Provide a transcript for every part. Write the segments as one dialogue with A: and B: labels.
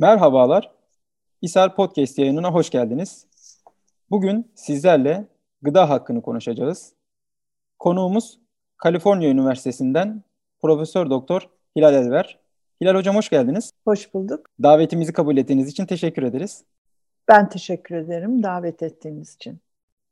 A: Merhabalar, İSAR Podcast yayınına hoş geldiniz. Bugün sizlerle gıda hakkını konuşacağız. Konuğumuz Kaliforniya Üniversitesi'nden Profesör Doktor Hilal Elver. Hilal Hocam hoş geldiniz.
B: Hoş bulduk.
A: Davetimizi kabul ettiğiniz için teşekkür ederiz.
B: Ben teşekkür ederim davet ettiğiniz için.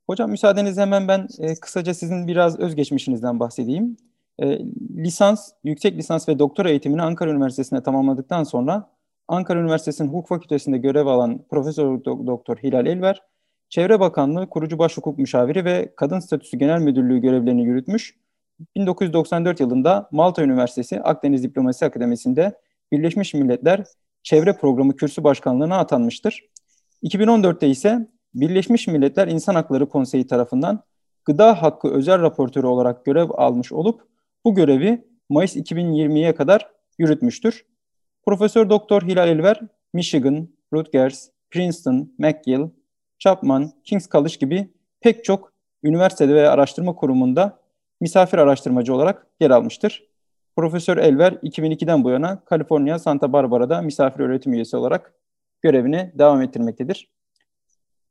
A: Hocam müsaadenizle hemen ben e, kısaca sizin biraz özgeçmişinizden bahsedeyim. E, lisans, yüksek lisans ve doktora eğitimini Ankara Üniversitesi'nde tamamladıktan sonra Ankara Üniversitesi'nin Hukuk Fakültesi'nde görev alan Profesör Doktor Hilal Elver, Çevre Bakanlığı Kurucu Başhukuk Müşaviri ve Kadın Statüsü Genel Müdürlüğü görevlerini yürütmüş. 1994 yılında Malta Üniversitesi Akdeniz Diplomasi Akademisi'nde Birleşmiş Milletler Çevre Programı Kürsü Başkanlığı'na atanmıştır. 2014'te ise Birleşmiş Milletler İnsan Hakları Konseyi tarafından gıda hakkı özel raportörü olarak görev almış olup bu görevi Mayıs 2020'ye kadar yürütmüştür. Profesör Doktor Hilal Elver, Michigan, Rutgers, Princeton, McGill, Chapman, King's College gibi pek çok üniversitede ve araştırma kurumunda misafir araştırmacı olarak yer almıştır. Profesör Elver 2002'den bu yana Kaliforniya Santa Barbara'da misafir öğretim üyesi olarak görevini devam ettirmektedir.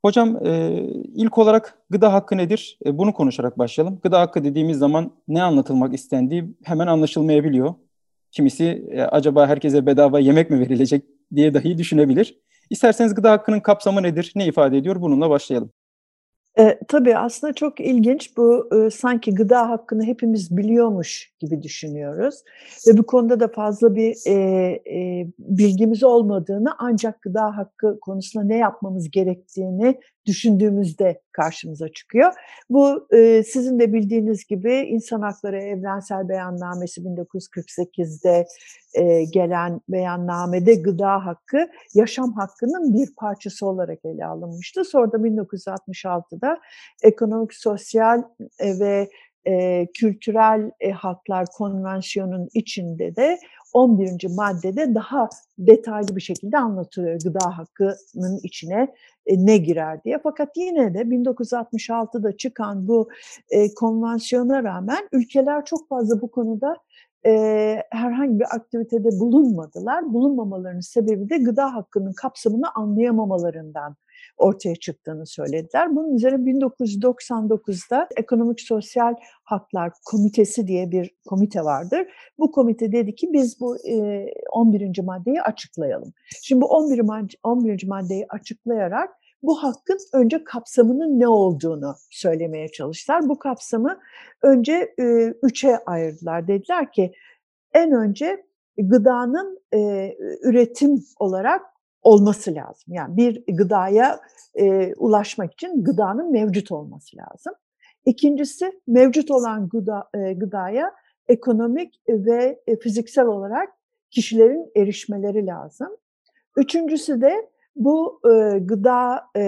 A: Hocam e, ilk olarak gıda hakkı nedir? E, bunu konuşarak başlayalım. Gıda hakkı dediğimiz zaman ne anlatılmak istendiği hemen anlaşılmayabiliyor. Kimisi e, acaba herkese bedava yemek mi verilecek diye dahi düşünebilir. İsterseniz gıda hakkının kapsamı nedir, ne ifade ediyor? Bununla başlayalım.
B: E, tabii aslında çok ilginç bu e, sanki gıda hakkını hepimiz biliyormuş gibi düşünüyoruz ve bu konuda da fazla bir e, e, bilgimiz olmadığını ancak gıda hakkı konusunda ne yapmamız gerektiğini düşündüğümüzde karşımıza çıkıyor. Bu e, sizin de bildiğiniz gibi İnsan Hakları Evrensel Beyannamesi 1948'de e, gelen beyannamede gıda hakkı yaşam hakkının bir parçası olarak ele alınmıştı. Sonra da 1966'da Ekonomik, Sosyal e, ve e, Kültürel e, Haklar Konvansiyonu'nun içinde de 11. maddede daha detaylı bir şekilde anlatılıyor gıda hakkının içine e, ne girer diye. Fakat yine de 1966'da çıkan bu e, konvansiyona rağmen ülkeler çok fazla bu konuda e, herhangi bir aktivitede bulunmadılar. Bulunmamalarının sebebi de gıda hakkının kapsamını anlayamamalarından ortaya çıktığını söylediler. Bunun üzerine 1999'da Ekonomik Sosyal Haklar Komitesi diye bir komite vardır. Bu komite dedi ki biz bu 11. maddeyi açıklayalım. Şimdi bu 11. Madde, 11. maddeyi açıklayarak bu hakkın önce kapsamının ne olduğunu söylemeye çalıştılar. Bu kapsamı önce üçe ayırdılar. Dediler ki en önce gıdanın e, üretim olarak olması lazım. Yani bir gıdaya e, ulaşmak için gıdanın mevcut olması lazım. İkincisi mevcut olan gıda, e, gıdaya ekonomik ve e, fiziksel olarak kişilerin erişmeleri lazım. Üçüncüsü de bu e, gıda e,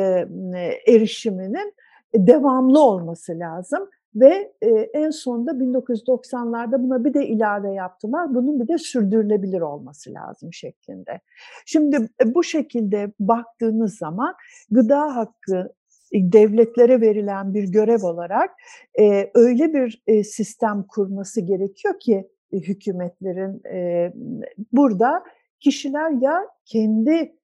B: erişiminin devamlı olması lazım. Ve e, en sonunda 1990'larda buna bir de ilave yaptılar. Bunun bir de sürdürülebilir olması lazım şeklinde. Şimdi e, bu şekilde baktığınız zaman gıda hakkı devletlere verilen bir görev olarak e, öyle bir e, sistem kurması gerekiyor ki e, hükümetlerin e, burada kişiler ya kendi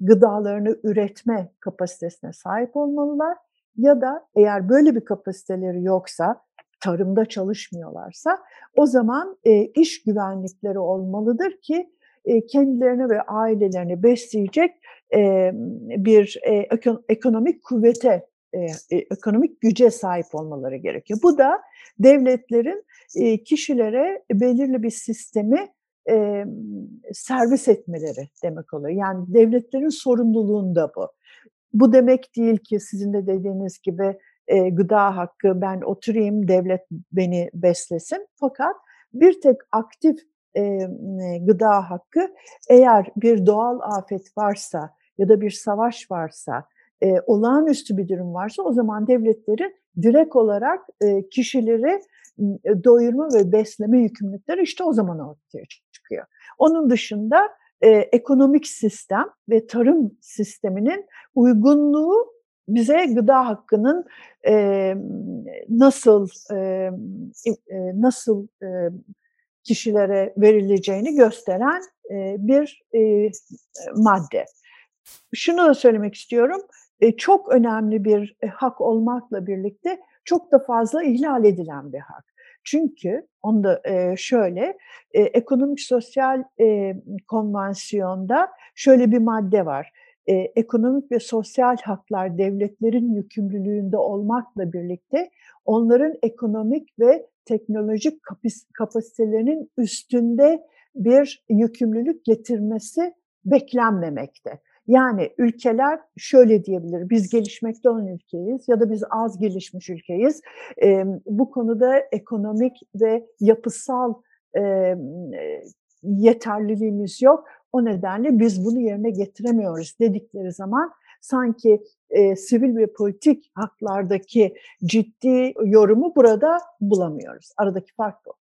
B: gıdalarını üretme kapasitesine sahip olmalılar ya da eğer böyle bir kapasiteleri yoksa, tarımda çalışmıyorlarsa o zaman e, iş güvenlikleri olmalıdır ki e, kendilerini ve ailelerini besleyecek e, bir e, ekonomik kuvvete, e, ekonomik güce sahip olmaları gerekiyor. Bu da devletlerin e, kişilere belirli bir sistemi e, servis etmeleri demek oluyor. Yani devletlerin sorumluluğunda bu. Bu demek değil ki sizin de dediğiniz gibi e, gıda hakkı ben oturayım devlet beni beslesin. Fakat bir tek aktif e, gıda hakkı eğer bir doğal afet varsa ya da bir savaş varsa, e, olağanüstü bir durum varsa o zaman devletlerin direkt olarak e, kişileri e, doyurma ve besleme yükümlülükleri işte o zaman ortaya çıkıyor. Onun dışında e, ekonomik sistem ve tarım sisteminin uygunluğu bize gıda hakkının e, nasıl e, e, nasıl e, kişilere verileceğini gösteren e, bir e, madde. Şunu da söylemek istiyorum, e, çok önemli bir hak olmakla birlikte çok da fazla ihlal edilen bir hak. Çünkü onda e, şöyle, e, ekonomik sosyal e, konvansiyonda şöyle bir madde var. E, ekonomik ve sosyal haklar devletlerin yükümlülüğünde olmakla birlikte onların ekonomik ve teknolojik kapasitelerinin üstünde bir yükümlülük getirmesi beklenmemekte. Yani ülkeler şöyle diyebilir, biz gelişmekte olan ülkeyiz ya da biz az gelişmiş ülkeyiz. E, bu konuda ekonomik ve yapısal e, yeterliliğimiz yok. O nedenle biz bunu yerine getiremiyoruz dedikleri zaman sanki e, sivil ve politik haklardaki ciddi yorumu burada bulamıyoruz. Aradaki fark bu.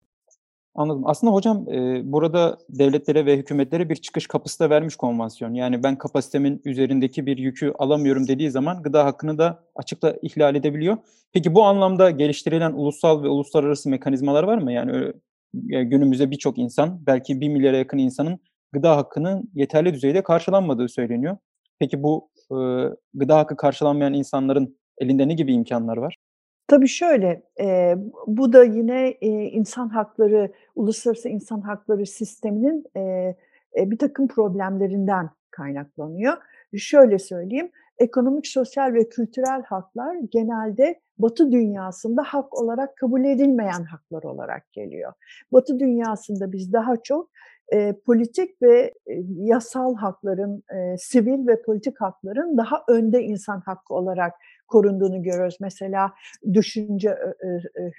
A: Anladım. Aslında hocam e, burada devletlere ve hükümetlere bir çıkış kapısı da vermiş konvansiyon. Yani ben kapasitemin üzerindeki bir yükü alamıyorum dediği zaman gıda hakkını da açıkla ihlal edebiliyor. Peki bu anlamda geliştirilen ulusal ve uluslararası mekanizmalar var mı? Yani öyle, günümüzde birçok insan, belki bir milyara yakın insanın gıda hakkının yeterli düzeyde karşılanmadığı söyleniyor. Peki bu e, gıda hakkı karşılanmayan insanların elinde ne gibi imkanlar var?
B: Tabii şöyle, eee, bu da yine, eee, insan hakları, uluslararası insan hakları sisteminin, eee, eee, takım problemlerinden kaynaklanıyor. Şöyle söyleyeyim, ekonomik, sosyal ve kültürel haklar genelde Batı dünyasında hak olarak kabul edilmeyen haklar olarak geliyor. Batı dünyasında biz daha çok, eee, politik ve, eee, yasal hakların, eee, sivil ve politik hakların daha önde insan hakkı olarak korunduğunu görüyoruz. Mesela düşünce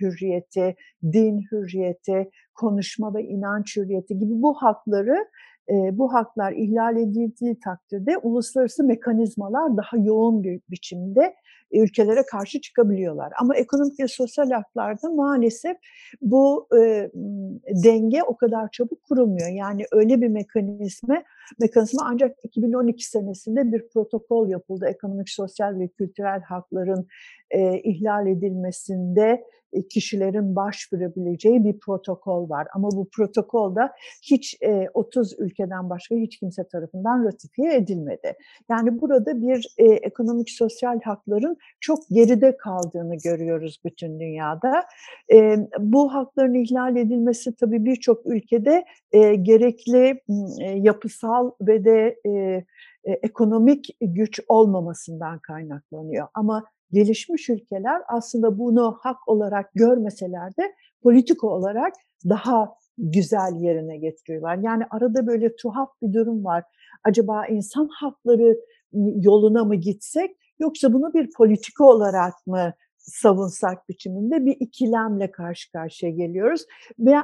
B: hürriyeti, din hürriyeti, konuşma ve inanç hürriyeti gibi bu hakları bu haklar ihlal edildiği takdirde uluslararası mekanizmalar daha yoğun bir biçimde ülkelere karşı çıkabiliyorlar. Ama ekonomik ve sosyal haklarda maalesef bu e, denge o kadar çabuk kurulmuyor. Yani öyle bir mekanizma, mekanizma ancak 2012 senesinde bir protokol yapıldı. Ekonomik, sosyal ve kültürel hakların e, ihlal edilmesinde e, kişilerin başvurabileceği bir protokol var. Ama bu protokolda hiç e, 30 ülkeden başka hiç kimse tarafından ratifiye edilmedi. Yani burada bir e, ekonomik sosyal hakların çok geride kaldığını görüyoruz bütün dünyada. E, bu hakların ihlal edilmesi tabii birçok ülkede e, gerekli e, yapısal ve de e, e, ekonomik güç olmamasından kaynaklanıyor. Ama gelişmiş ülkeler aslında bunu hak olarak görmeseler de politika olarak daha güzel yerine getiriyorlar. Yani arada böyle tuhaf bir durum var. Acaba insan hakları yoluna mı gitsek yoksa bunu bir politika olarak mı savunsak biçiminde bir ikilemle karşı karşıya geliyoruz.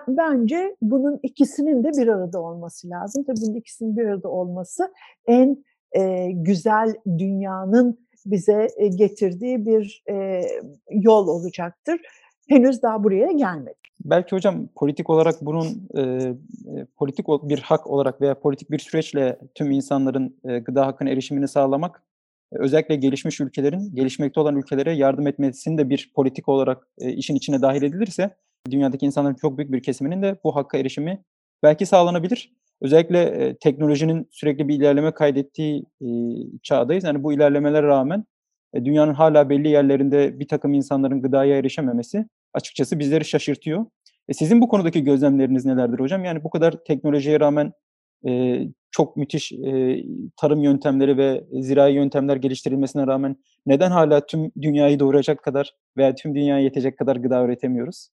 B: Bence bunun ikisinin de bir arada olması lazım. Tabii bunun ikisinin bir arada olması en e, güzel dünyanın bize e, getirdiği bir e, yol olacaktır. Henüz daha buraya gelmedi.
A: Belki hocam politik olarak bunun e, politik bir hak olarak veya politik bir süreçle tüm insanların e, gıda hakkına erişimini sağlamak özellikle gelişmiş ülkelerin gelişmekte olan ülkelere yardım etmesini de bir politik olarak e, işin içine dahil edilirse dünyadaki insanların çok büyük bir kesiminin de bu hakka erişimi belki sağlanabilir. Özellikle e, teknolojinin sürekli bir ilerleme kaydettiği e, çağdayız. Yani bu ilerlemelere rağmen e, dünyanın hala belli yerlerinde bir takım insanların gıdaya erişememesi açıkçası bizleri şaşırtıyor. E, sizin bu konudaki gözlemleriniz nelerdir hocam? Yani bu kadar teknolojiye rağmen e, çok müthiş e, tarım yöntemleri ve zirai yöntemler geliştirilmesine rağmen neden hala tüm dünyayı doğuracak kadar veya tüm dünyaya yetecek kadar gıda üretemiyoruz?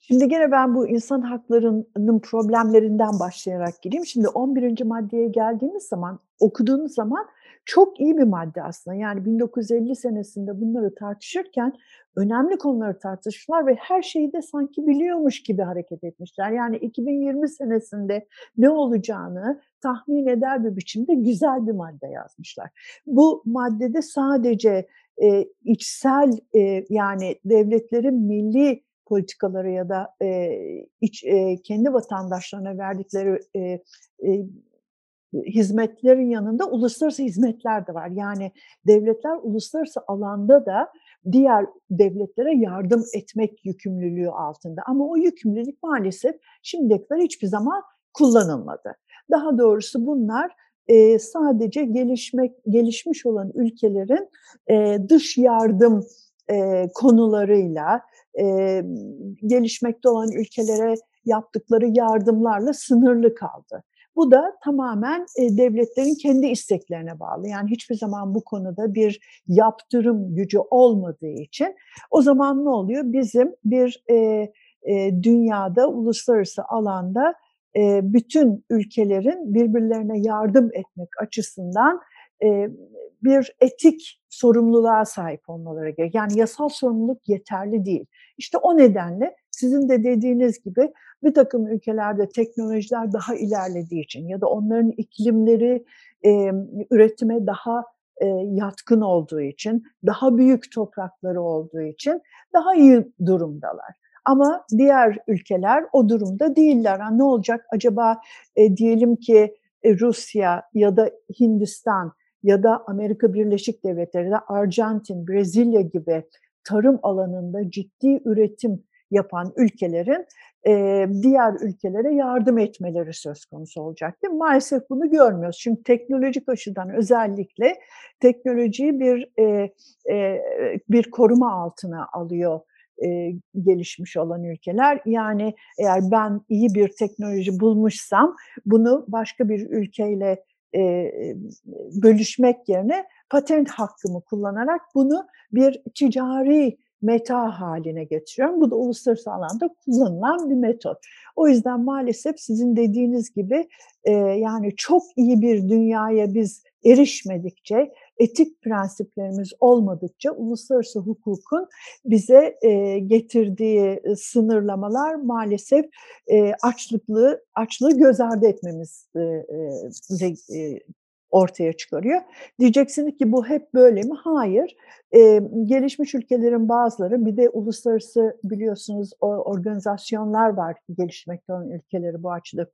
B: Şimdi gene ben bu insan haklarının problemlerinden başlayarak gireyim. Şimdi 11. maddeye geldiğimiz zaman, okuduğunuz zaman çok iyi bir madde aslında. Yani 1950 senesinde bunları tartışırken önemli konuları tartıştılar ve her şeyi de sanki biliyormuş gibi hareket etmişler. Yani 2020 senesinde ne olacağını tahmin eder bir biçimde güzel bir madde yazmışlar. Bu maddede sadece e, içsel e, yani devletlerin milli politikaları ya da e, iç, e, kendi vatandaşlarına verdikleri e, e, hizmetlerin yanında uluslararası hizmetler de var. Yani devletler uluslararası alanda da diğer devletlere yardım etmek yükümlülüğü altında. Ama o yükümlülük maalesef şimdiye kadar hiçbir zaman kullanılmadı. Daha doğrusu bunlar e, sadece gelişmek gelişmiş olan ülkelerin e, dış yardım e, konularıyla e, gelişmekte olan ülkelere yaptıkları yardımlarla sınırlı kaldı. Bu da tamamen devletlerin kendi isteklerine bağlı. Yani hiçbir zaman bu konuda bir yaptırım gücü olmadığı için o zaman ne oluyor? Bizim bir dünyada, uluslararası alanda bütün ülkelerin birbirlerine yardım etmek açısından bir etik sorumluluğa sahip olmaları gerekiyor. Yani yasal sorumluluk yeterli değil. İşte o nedenle sizin de dediğiniz gibi bir takım ülkelerde teknolojiler daha ilerlediği için ya da onların iklimleri e, üretime daha e, yatkın olduğu için, daha büyük toprakları olduğu için daha iyi durumdalar. Ama diğer ülkeler o durumda değiller. Yani ne olacak acaba e, diyelim ki e, Rusya ya da Hindistan ya da Amerika Birleşik Devletleri de Arjantin, Brezilya gibi tarım alanında ciddi üretim yapan ülkelerin e, diğer ülkelere yardım etmeleri söz konusu olacak değil mi? Maalesef bunu görmüyoruz. Çünkü teknolojik açıdan özellikle teknolojiyi bir e, e, bir koruma altına alıyor e, gelişmiş olan ülkeler. Yani eğer ben iyi bir teknoloji bulmuşsam bunu başka bir ülkeyle e, bölüşmek yerine patent hakkımı kullanarak bunu bir ticari meta haline getiriyorum. Bu da uluslararası alanda kullanılan bir metot. O yüzden maalesef sizin dediğiniz gibi e, yani çok iyi bir dünyaya biz erişmedikçe, etik prensiplerimiz olmadıkça uluslararası hukukun bize e, getirdiği sınırlamalar maalesef e, açlıklı açlığı göz ardı etmemiz e, e, ortaya çıkarıyor. Diyeceksiniz ki bu hep böyle mi? Hayır. Ee, gelişmiş ülkelerin bazıları bir de uluslararası biliyorsunuz organizasyonlar var gelişmekte olan ülkeleri bu açıda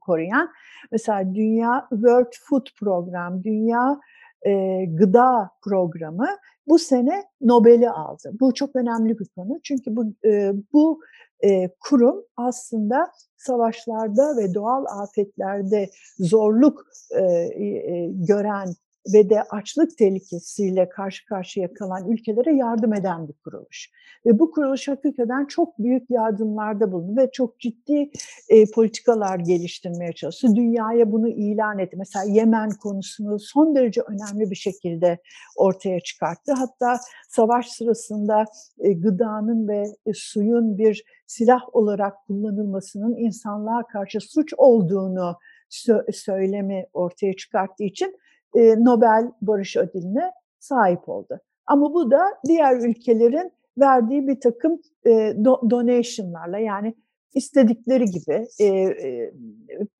B: koruyan. Mesela Dünya World Food Program, Dünya e, Gıda Programı bu sene Nobel'i aldı. Bu çok önemli bir konu çünkü bu e, bu e, kurum aslında savaşlarda ve doğal afetlerde zorluk e, e, gören ve de açlık tehlikesiyle karşı karşıya kalan ülkelere yardım eden bir kuruluş. Ve bu kuruluş hakikaten çok büyük yardımlarda bulundu ve çok ciddi e, politikalar geliştirmeye çalıştı. Dünyaya bunu ilan etti. Mesela Yemen konusunu son derece önemli bir şekilde ortaya çıkarttı. Hatta savaş sırasında e, gıdanın ve e, suyun bir silah olarak kullanılmasının insanlığa karşı suç olduğunu sö- söylemi ortaya çıkarttığı için e, Nobel Barış Ödülü'ne sahip oldu. Ama bu da diğer ülkelerin verdiği bir takım e, do, donationlarla yani istedikleri gibi e, e,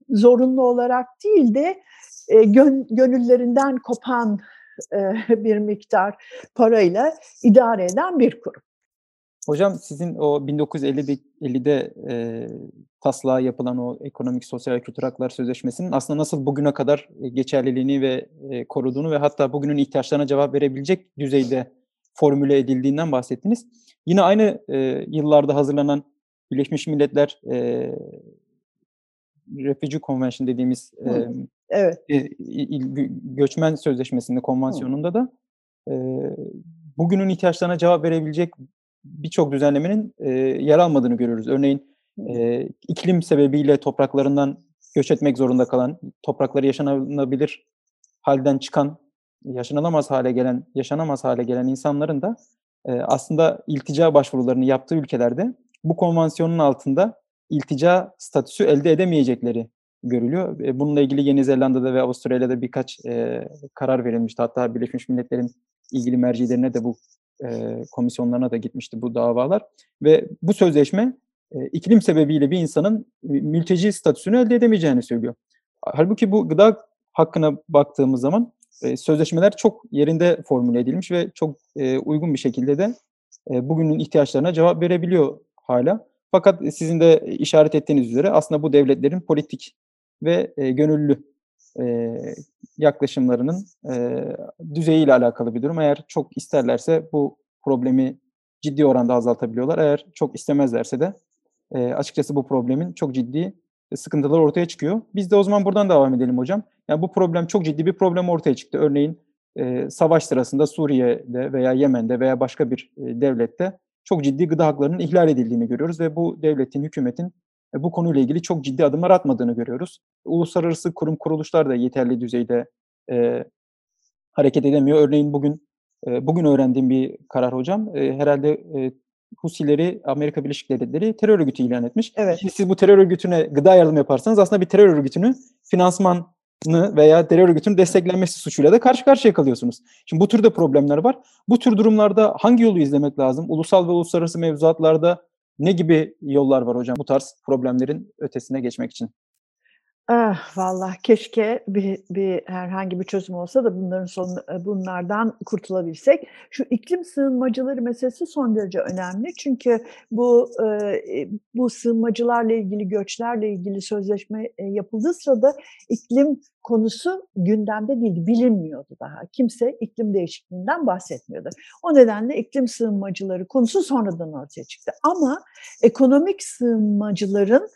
B: zorunlu olarak değil de gön, gönüllerinden kopan bir miktar parayla idare eden bir kurum.
A: Hocam sizin o 1950'de 50'de e, taslağa yapılan o ekonomik, sosyal ve kültürel haklar sözleşmesinin aslında nasıl bugüne kadar geçerliliğini ve e, koruduğunu ve hatta bugünün ihtiyaçlarına cevap verebilecek düzeyde formüle edildiğinden bahsettiniz. Yine aynı e, yıllarda hazırlanan Birleşmiş Milletler e, Refugee Convention dediğimiz e, evet. e, göçmen sözleşmesinde, konvansiyonunda da e, bugünün ihtiyaçlarına cevap verebilecek birçok düzenlemenin e, yer almadığını görüyoruz. Örneğin e, iklim sebebiyle topraklarından göç etmek zorunda kalan, toprakları yaşanabilir halden çıkan, yaşanılamaz hale gelen, yaşanamaz hale gelen insanların da e, aslında iltica başvurularını yaptığı ülkelerde bu konvansiyonun altında iltica statüsü elde edemeyecekleri görülüyor. E, bununla ilgili Yeni Zelanda'da ve Avustralya'da birkaç e, karar verilmişti. Hatta Birleşmiş Milletler'in ilgili mercilerine de bu e, komisyonlarına da gitmişti bu davalar. Ve bu sözleşme e, iklim sebebiyle bir insanın mülteci statüsünü elde edemeyeceğini söylüyor. Halbuki bu gıda hakkına baktığımız zaman e, sözleşmeler çok yerinde formüle edilmiş ve çok e, uygun bir şekilde de e, bugünün ihtiyaçlarına cevap verebiliyor hala. Fakat sizin de işaret ettiğiniz üzere aslında bu devletlerin politik ve e, gönüllü e, yaklaşımlarının e, düzeyiyle alakalı bir durum. Eğer çok isterlerse bu problemi ciddi oranda azaltabiliyorlar. Eğer çok istemezlerse de e, açıkçası bu problemin çok ciddi sıkıntılar ortaya çıkıyor. Biz de o zaman buradan devam edelim hocam. Yani bu problem çok ciddi bir problem ortaya çıktı. Örneğin e, savaş sırasında Suriye'de veya Yemen'de veya başka bir e, devlette çok ciddi gıda haklarının ihlal edildiğini görüyoruz ve bu devletin, hükümetin bu konuyla ilgili çok ciddi adımlar atmadığını görüyoruz. Uluslararası kurum kuruluşlar da yeterli düzeyde e, hareket edemiyor. Örneğin bugün e, bugün öğrendiğim bir karar hocam. E, herhalde e, Husileri Amerika Birleşik Devletleri terör örgütü ilan etmiş. Evet. Şimdi siz bu terör örgütüne gıda yardım yaparsanız aslında bir terör örgütünü finansmanı veya terör örgütünün desteklenmesi suçuyla da karşı karşıya kalıyorsunuz. Şimdi bu türde problemler var. Bu tür durumlarda hangi yolu izlemek lazım? Ulusal ve uluslararası mevzuatlarda ne gibi yollar var hocam bu tarz problemlerin ötesine geçmek için?
B: Ah, vallahi keşke bir bir herhangi bir çözüm olsa da bunların son bunlardan kurtulabilsek. Şu iklim sığınmacıları meselesi son derece önemli. Çünkü bu eee, bu sığınmacılarla ilgili, göçlerle ilgili sözleşme, eee, yapıldığı sırada iklim konusu gündemde değildi, bilinmiyordu daha. Kimse iklim değişikliğinden bahsetmiyordu. O nedenle iklim sığınmacıları konusu sonradan ortaya çıktı. Ama ekonomik sığınmacıların e,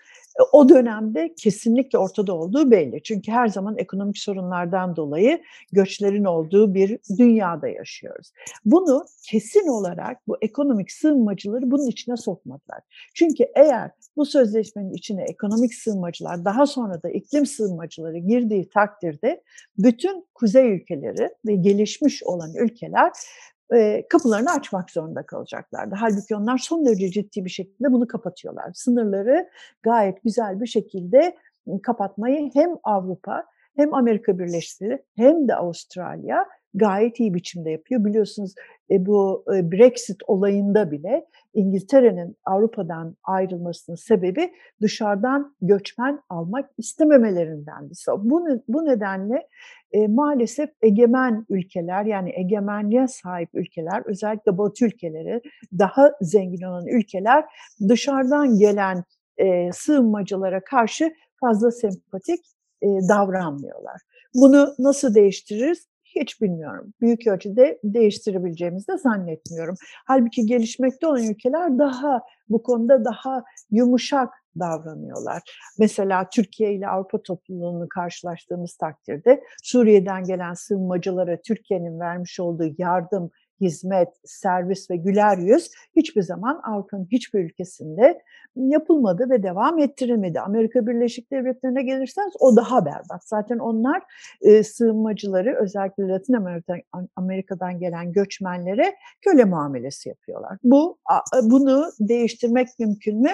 B: o dönemde kesinlikle ortada olduğu belli. Çünkü her zaman ekonomik sorunlardan dolayı göçlerin olduğu bir dünyada yaşıyoruz. Bunu kesin olarak bu ekonomik sığınmacıları bunun içine sokmadılar. Çünkü eğer bu sözleşmenin içine ekonomik sığınmacılar daha sonra da iklim sığınmacıları girdiği takdirde bütün kuzey ülkeleri ve gelişmiş olan ülkeler kapılarını açmak zorunda kalacaklardı. Halbuki onlar son derece ciddi bir şekilde bunu kapatıyorlar. Sınırları gayet güzel bir şekilde kapatmayı hem Avrupa hem Amerika Birleşik hem de Avustralya gayet iyi biçimde yapıyor. Biliyorsunuz e, bu e, Brexit olayında bile İngiltere'nin Avrupa'dan ayrılmasının sebebi dışarıdan göçmen almak istememelerindendi. Bu, bu nedenle e, maalesef egemen ülkeler yani egemenliğe sahip ülkeler özellikle Batı ülkeleri daha zengin olan ülkeler dışarıdan gelen e, sığınmacılara karşı fazla sempatik davranmıyorlar. Bunu nasıl değiştiririz? Hiç bilmiyorum. Büyük ölçüde değiştirebileceğimizi de zannetmiyorum. Halbuki gelişmekte olan ülkeler daha bu konuda daha yumuşak davranıyorlar. Mesela Türkiye ile Avrupa topluluğunu karşılaştığımız takdirde Suriye'den gelen sığınmacılara Türkiye'nin vermiş olduğu yardım hizmet, servis ve güler yüz hiçbir zaman Avrupa'nın hiçbir ülkesinde yapılmadı ve devam ettirilmedi. Amerika Birleşik Devletleri'ne gelirseniz o daha berbat. Zaten onlar e, sığınmacıları özellikle Latin Amerika'dan, Amerika'dan gelen göçmenlere köle muamelesi yapıyorlar. Bu bunu değiştirmek mümkün mü?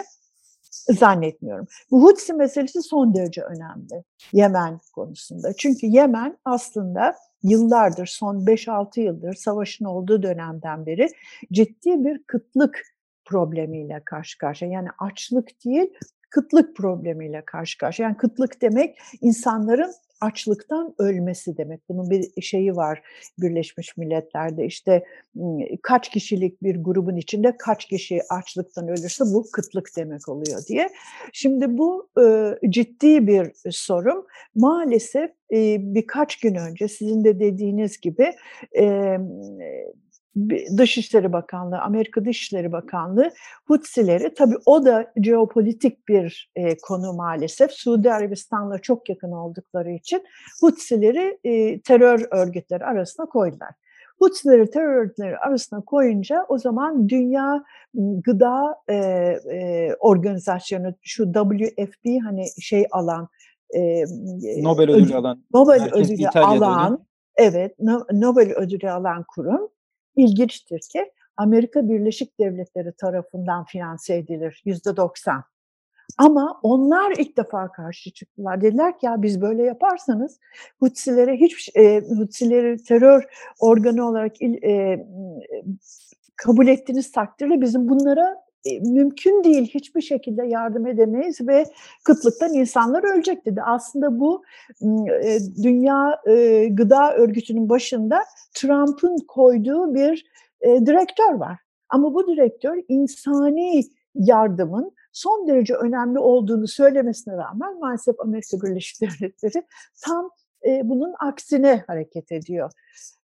B: Zannetmiyorum. Bu Hutsi meselesi son derece önemli Yemen konusunda. Çünkü Yemen aslında yıllardır, son 5-6 yıldır savaşın olduğu dönemden beri ciddi bir kıtlık problemiyle karşı karşıya. Yani açlık değil, kıtlık problemiyle karşı karşıya. Yani kıtlık demek insanların açlıktan ölmesi demek. Bunun bir şeyi var Birleşmiş Milletler'de işte kaç kişilik bir grubun içinde kaç kişi açlıktan ölürse bu kıtlık demek oluyor diye. Şimdi bu ciddi bir sorun. Maalesef birkaç gün önce sizin de dediğiniz gibi Dışişleri Bakanlığı, Amerika Dışişleri Bakanlığı Hutsileri, tabii o da jeopolitik bir e, konu maalesef. Suudi Arabistan'la çok yakın oldukları için Hutsileri e, terör örgütleri arasına koydular. Hutsileri terör örgütleri arasına koyunca o zaman Dünya Gıda e, e, Organizasyonu, şu WFP hani şey alan,
A: e, Nobel ödülü alan,
B: Nobel ödülü alan, evet Nobel ödülü alan kurum ilginçtir ki Amerika Birleşik Devletleri tarafından finanse edilir yüzde 90. Ama onlar ilk defa karşı çıktılar. Dediler ki ya biz böyle yaparsanız Hutsilere hiç e, Hutsileri terör organı olarak e, kabul ettiğiniz takdirde bizim bunlara mümkün değil hiçbir şekilde yardım edemeyiz ve kıtlıktan insanlar ölecek dedi. Aslında bu e, Dünya e, Gıda Örgütü'nün başında Trump'ın koyduğu bir direktör var. Ama bu direktör insani yardımın son derece önemli olduğunu söylemesine rağmen maalesef Amerika Birleşik Devletleri tam e, bunun aksine hareket ediyor.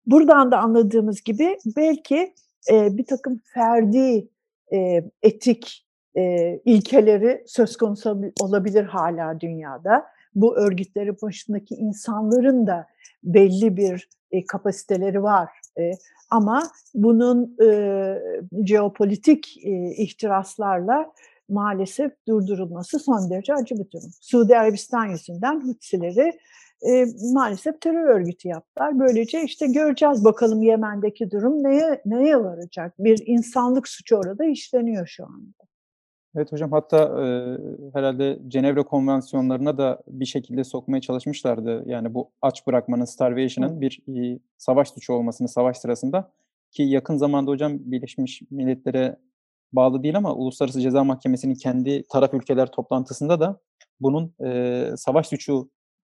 B: Buradan da anladığımız gibi belki e, bir takım ferdi e, etik e, ilkeleri söz konusu olabilir hala dünyada. Bu örgütlerin başındaki insanların da belli bir e, kapasiteleri var. E, ama bunun e, jeopolitik e, ihtiraslarla maalesef durdurulması son derece acı bir durum. Suudi Arabistan yüzünden Hutsileri e, maalesef terör örgütü yaptılar. Böylece işte göreceğiz bakalım Yemen'deki durum neye, neye varacak? Bir insanlık suçu orada işleniyor şu anda.
A: Evet hocam hatta e, herhalde Cenevre konvansiyonlarına da bir şekilde sokmaya çalışmışlardı. Yani bu aç bırakmanın, starvation'ın bir e, savaş suçu olmasını savaş sırasında ki yakın zamanda hocam Birleşmiş Milletler'e bağlı değil ama Uluslararası Ceza Mahkemesi'nin kendi taraf ülkeler toplantısında da bunun e, savaş suçu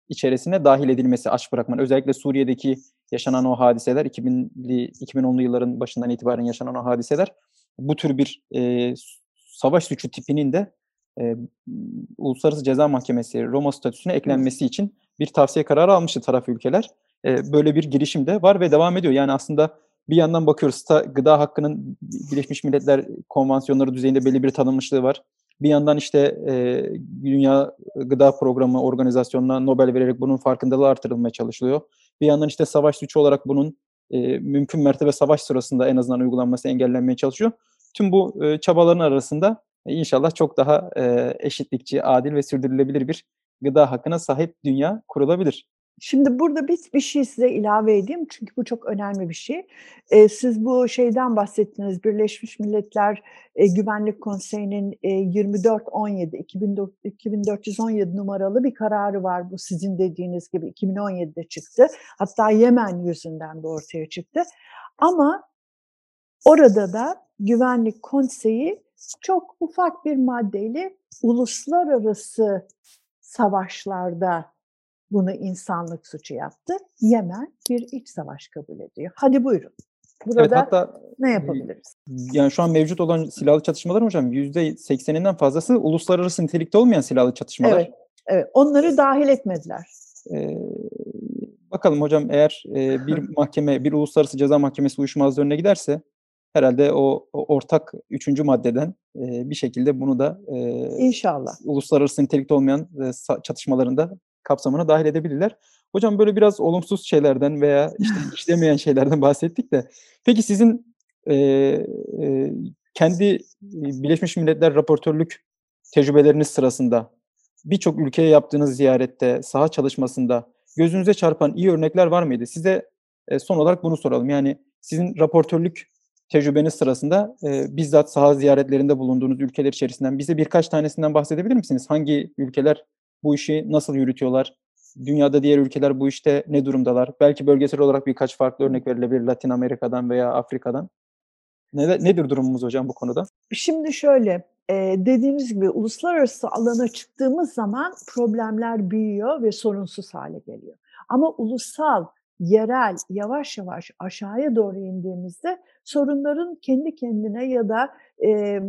A: içerisine dahil edilmesi aç bırakmanın özellikle Suriye'deki yaşanan o hadiseler 2000'li 2010'lu yılların başından itibaren yaşanan o hadiseler bu tür bir e, savaş suçu tipinin de e, Uluslararası Ceza Mahkemesi Roma statüsüne eklenmesi için bir tavsiye kararı almıştı taraf ülkeler. E, böyle bir girişim de var ve devam ediyor. Yani aslında bir yandan bakıyoruz gıda hakkının Birleşmiş Milletler konvansiyonları düzeyinde belli bir tanınmışlığı var. Bir yandan işte e, Dünya Gıda Programı organizasyonuna Nobel vererek bunun farkındalığı artırılmaya çalışılıyor. Bir yandan işte savaş suçu olarak bunun e, mümkün mertebe savaş sırasında en azından uygulanması engellenmeye çalışıyor. Tüm bu e, çabaların arasında e, inşallah çok daha e, eşitlikçi, adil ve sürdürülebilir bir gıda hakkına sahip dünya kurulabilir.
B: Şimdi burada bir, bir şey size ilave edeyim çünkü bu çok önemli bir şey. Ee, siz bu şeyden bahsettiniz Birleşmiş Milletler e, Güvenlik Konseyi'nin e, 2417 2417 numaralı bir kararı var. Bu sizin dediğiniz gibi 2017'de çıktı. Hatta Yemen yüzünden de ortaya çıktı. Ama orada da Güvenlik Konseyi çok ufak bir maddeyle uluslararası savaşlarda bunu insanlık suçu yaptı. Yemen bir iç savaş kabul ediyor. Hadi buyurun. Burada evet, hatta, ne yapabiliriz?
A: Yani şu an mevcut olan silahlı çatışmalar hocam %80'inden fazlası uluslararası nitelikte olmayan silahlı çatışmalar.
B: Evet, evet. onları dahil etmediler. Ee,
A: bakalım hocam eğer e, bir mahkeme, bir uluslararası ceza mahkemesi uyuşmazlığı önüne giderse herhalde o, o ortak üçüncü maddeden e, bir şekilde bunu da
B: e, inşallah
A: uluslararası nitelikte olmayan e, çatışmalarında kapsamına dahil edebilirler. Hocam böyle biraz olumsuz şeylerden veya işte işlemeyen şeylerden bahsettik de peki sizin e, e, kendi Birleşmiş Milletler raportörlük tecrübeleriniz sırasında birçok ülkeye yaptığınız ziyarette, saha çalışmasında gözünüze çarpan iyi örnekler var mıydı? Size e, son olarak bunu soralım. Yani sizin raportörlük tecrübeniz sırasında e, bizzat saha ziyaretlerinde bulunduğunuz ülkeler içerisinden bize birkaç tanesinden bahsedebilir misiniz? Hangi ülkeler bu işi nasıl yürütüyorlar? Dünyada diğer ülkeler bu işte ne durumdalar? Belki bölgesel olarak birkaç farklı örnek verilebilir Latin Amerika'dan veya Afrika'dan. Ne, nedir durumumuz hocam bu konuda?
B: Şimdi şöyle, e, dediğimiz gibi uluslararası alana çıktığımız zaman problemler büyüyor ve sorunsuz hale geliyor. Ama ulusal, yerel, yavaş yavaş aşağıya doğru indiğimizde sorunların kendi kendine ya da e,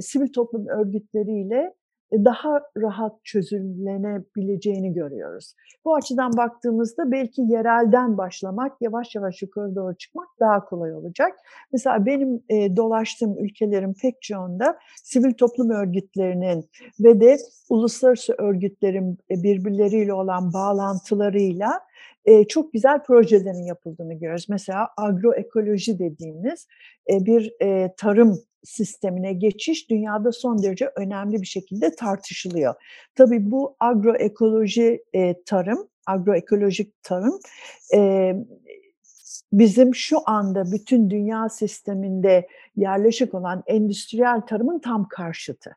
B: sivil toplum örgütleriyle daha rahat çözümlenebileceğini görüyoruz. Bu açıdan baktığımızda belki yerelden başlamak, yavaş yavaş yukarı doğru çıkmak daha kolay olacak. Mesela benim e, dolaştığım ülkelerin pek çoğunda sivil toplum örgütlerinin ve de uluslararası örgütlerin e, birbirleriyle olan bağlantılarıyla e, çok güzel projelerin yapıldığını görüyoruz. Mesela agroekoloji dediğimiz e, bir e, tarım sistemine geçiş dünyada son derece önemli bir şekilde tartışılıyor. Tabii bu agroekoloji e, tarım, agroekolojik tarım e, bizim şu anda bütün dünya sisteminde yerleşik olan endüstriyel tarımın tam karşıtı.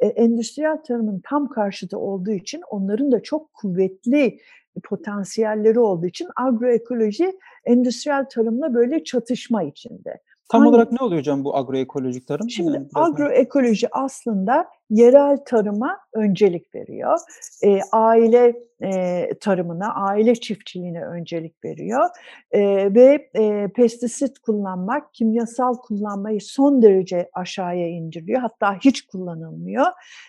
B: E, endüstriyel tarımın tam karşıtı olduğu için onların da çok kuvvetli potansiyelleri olduğu için agroekoloji endüstriyel tarımla böyle çatışma içinde.
A: Tam Hangi? olarak ne oluyor hocam bu agroekolojik tarım?
B: Şimdi yani agroekoloji aslında yerel tarıma öncelik veriyor. E, aile e, tarımına, aile çiftçiliğine öncelik veriyor. E, ve e, pestisit kullanmak, kimyasal kullanmayı son derece aşağıya indiriyor. Hatta hiç kullanılmıyor.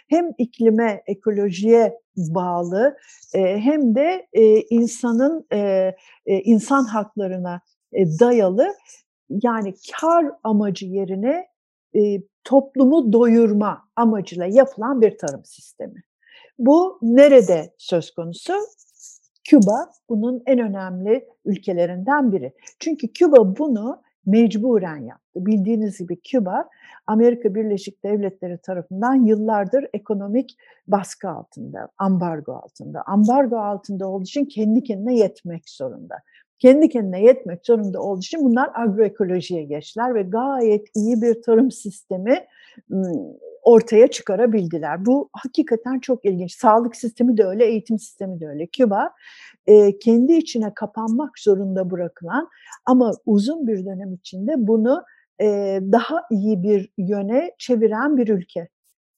B: Hem iklime, ekolojiye bağlı e, hem de e, insanın e, e, insan haklarına e, dayalı yani kar amacı yerine e, toplumu doyurma amacıyla yapılan bir tarım sistemi. Bu nerede söz konusu? Küba bunun en önemli ülkelerinden biri. Çünkü Küba bunu mecburen yaptı. Bildiğiniz gibi Küba Amerika Birleşik Devletleri tarafından yıllardır ekonomik baskı altında, ambargo altında. Ambargo altında olduğu için kendi kendine yetmek zorunda kendi kendine yetmek zorunda olduğu için bunlar agroekolojiye geçtiler ve gayet iyi bir tarım sistemi ortaya çıkarabildiler. Bu hakikaten çok ilginç. Sağlık sistemi de öyle, eğitim sistemi de öyle. Küba kendi içine kapanmak zorunda bırakılan ama uzun bir dönem içinde bunu daha iyi bir yöne çeviren bir ülke.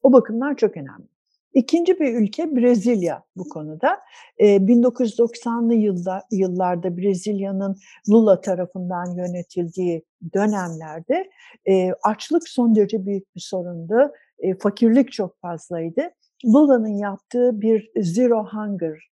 B: O bakımdan çok önemli. İkinci bir ülke Brezilya bu konuda. E, 1990'lı yılda, yıllarda Brezilya'nın Lula tarafından yönetildiği dönemlerde e, açlık son derece büyük bir sorundu. E, fakirlik çok fazlaydı. Lula'nın yaptığı bir zero hunger,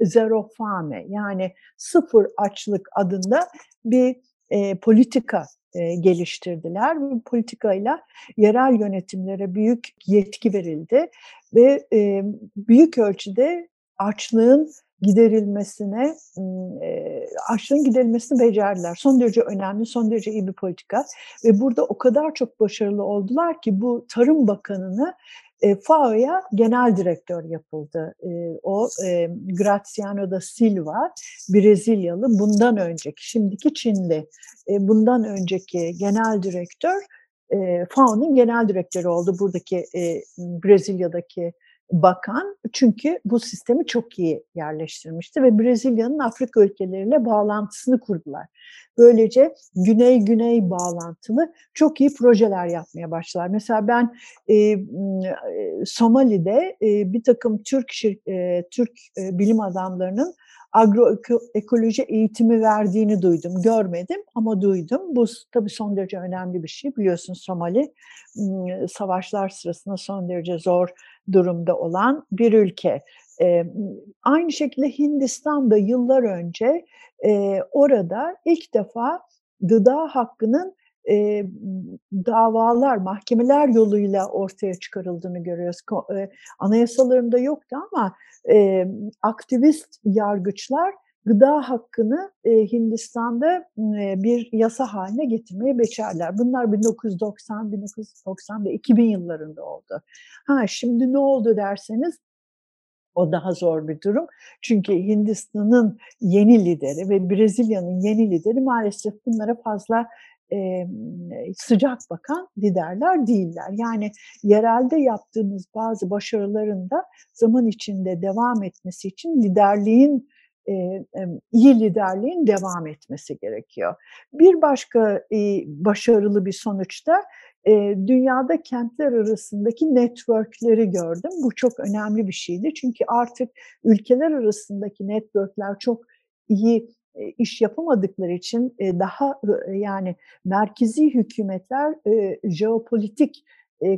B: zero fame yani sıfır açlık adında bir e, politika e, geliştirdiler. Bu politikayla yerel yönetimlere büyük yetki verildi ve e, büyük ölçüde açlığın giderilmesine e, açlığın giderilmesini becerdiler. Son derece önemli, son derece iyi bir politika ve burada o kadar çok başarılı oldular ki bu Tarım Bakanı'nı e, FAO'ya genel direktör yapıldı. E, o e, Graziano da Silva, Brezilyalı, bundan önceki, şimdiki Çinli, e, bundan önceki genel direktör e, FAO'nun genel direktörü oldu buradaki e, Brezilya'daki bakan çünkü bu sistemi çok iyi yerleştirmişti ve Brezilya'nın Afrika ülkeleriyle bağlantısını kurdular. Böylece güney-güney bağlantılı çok iyi projeler yapmaya başladılar. Mesela ben e, Somali'de e, bir takım Türk şir, e, Türk e, bilim adamlarının agroekoloji eğitimi verdiğini duydum. Görmedim ama duydum. Bu tabii son derece önemli bir şey. Biliyorsun Somali savaşlar sırasında son derece zor durumda olan bir ülke. E, aynı şekilde Hindistan'da yıllar önce e, orada ilk defa gıda hakkının e, davalar, mahkemeler yoluyla ortaya çıkarıldığını görüyoruz. E, anayasalarında yoktu ama e, aktivist yargıçlar gıda hakkını e, Hindistan'da e, bir yasa haline getirmeye becerler. Bunlar 1990, 1990 ve 2000 yıllarında oldu. Ha şimdi ne oldu derseniz o daha zor bir durum. Çünkü Hindistan'ın yeni lideri ve Brezilya'nın yeni lideri maalesef bunlara fazla e, sıcak bakan liderler değiller. Yani yerelde yaptığımız bazı başarıların da zaman içinde devam etmesi için liderliğin iyi liderliğin devam etmesi gerekiyor. Bir başka başarılı bir sonuçta dünyada kentler arasındaki networkleri gördüm. Bu çok önemli bir şeydi çünkü artık ülkeler arasındaki networkler çok iyi iş yapamadıkları için daha yani merkezi hükümetler jeopolitik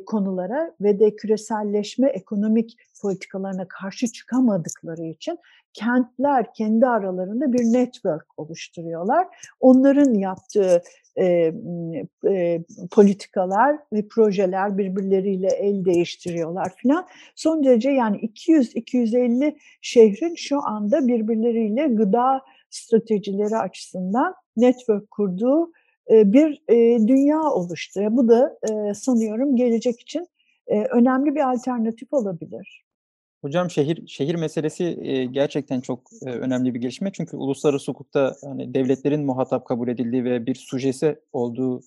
B: konulara ve de küreselleşme ekonomik politikalarına karşı çıkamadıkları için kentler kendi aralarında bir network oluşturuyorlar. Onların yaptığı e, e, politikalar ve projeler birbirleriyle el değiştiriyorlar filan. Son derece yani 200-250 şehrin şu anda birbirleriyle gıda stratejileri açısından network kurduğu bir dünya oluştu. Bu da sanıyorum gelecek için önemli bir alternatif olabilir.
A: Hocam şehir şehir meselesi gerçekten çok önemli bir gelişme çünkü uluslararası hukukta hani devletlerin muhatap kabul edildiği ve bir sujesi olduğu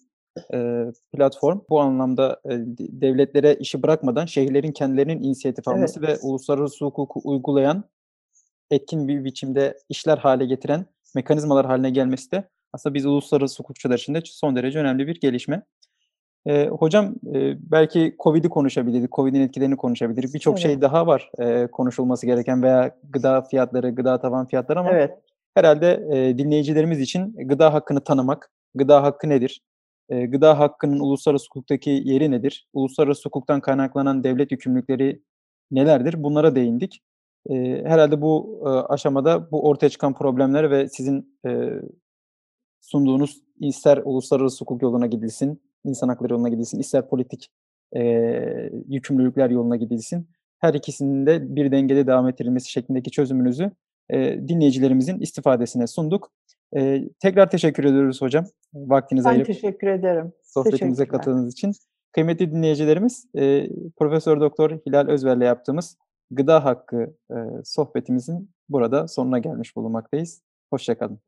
A: platform bu anlamda devletlere işi bırakmadan şehirlerin kendilerinin inisiyatif alması evet. ve uluslararası hukuku uygulayan etkin bir biçimde işler hale getiren mekanizmalar haline gelmesi de aslında biz uluslararası hukukçular için de son derece önemli bir gelişme. E, hocam e, belki Covid'i konuşabilirdik, Covid'in etkilerini konuşabilirdik. Birçok şey
B: Evet.
A: daha var e, konuşulması gereken veya gıda fiyatları, gıda tavan fiyatları ama
B: Evet.
A: herhalde e, dinleyicilerimiz için gıda hakkını tanımak, gıda hakkı nedir? E, gıda hakkının uluslararası hukuktaki yeri nedir? Uluslararası hukuktan kaynaklanan devlet yükümlülükleri nelerdir? Bunlara değindik. E, herhalde bu e, aşamada bu ortaya çıkan problemler ve sizin e, sunduğunuz ister uluslararası hukuk yoluna gidilsin, insan hakları yoluna gidilsin, ister politik e, yükümlülükler yoluna gidilsin. Her ikisinin de bir dengede devam ettirilmesi şeklindeki çözümünüzü e, dinleyicilerimizin istifadesine sunduk. E, tekrar teşekkür ediyoruz hocam. Vaktinizi
B: Ben
A: ayırıp
B: teşekkür ederim.
A: sohbetimize katıldığınız için. Kıymetli dinleyicilerimiz, e, Profesör Doktor Hilal Özver'le yaptığımız gıda hakkı e, sohbetimizin burada sonuna gelmiş bulunmaktayız. Hoşçakalın.